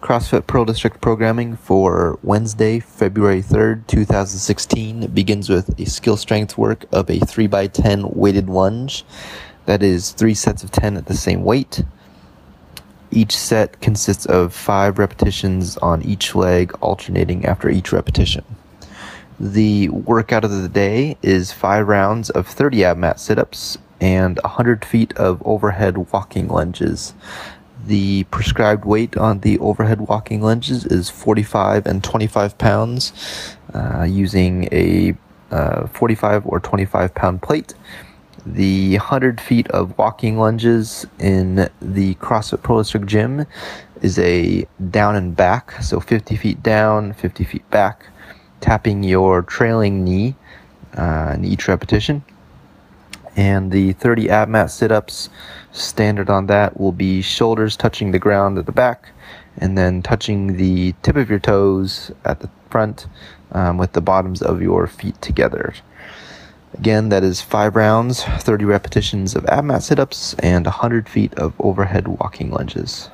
CrossFit Pearl District programming for Wednesday, February 3rd, 2016 begins with a skill strength work of a 3x10 weighted lunge. That is three sets of 10 at the same weight. Each set consists of five repetitions on each leg, alternating after each repetition. The workout of the day is five rounds of 30 ab mat sit ups and 100 feet of overhead walking lunges. The prescribed weight on the overhead walking lunges is 45 and 25 pounds uh, using a uh, 45 or 25 pound plate. The 100 feet of walking lunges in the CrossFit Pro Gym is a down and back, so 50 feet down, 50 feet back, tapping your trailing knee uh, in each repetition and the 30 ab mat sit ups standard on that will be shoulders touching the ground at the back and then touching the tip of your toes at the front um, with the bottoms of your feet together. Again, that is five rounds, 30 repetitions of ab mat sit ups, and 100 feet of overhead walking lunges.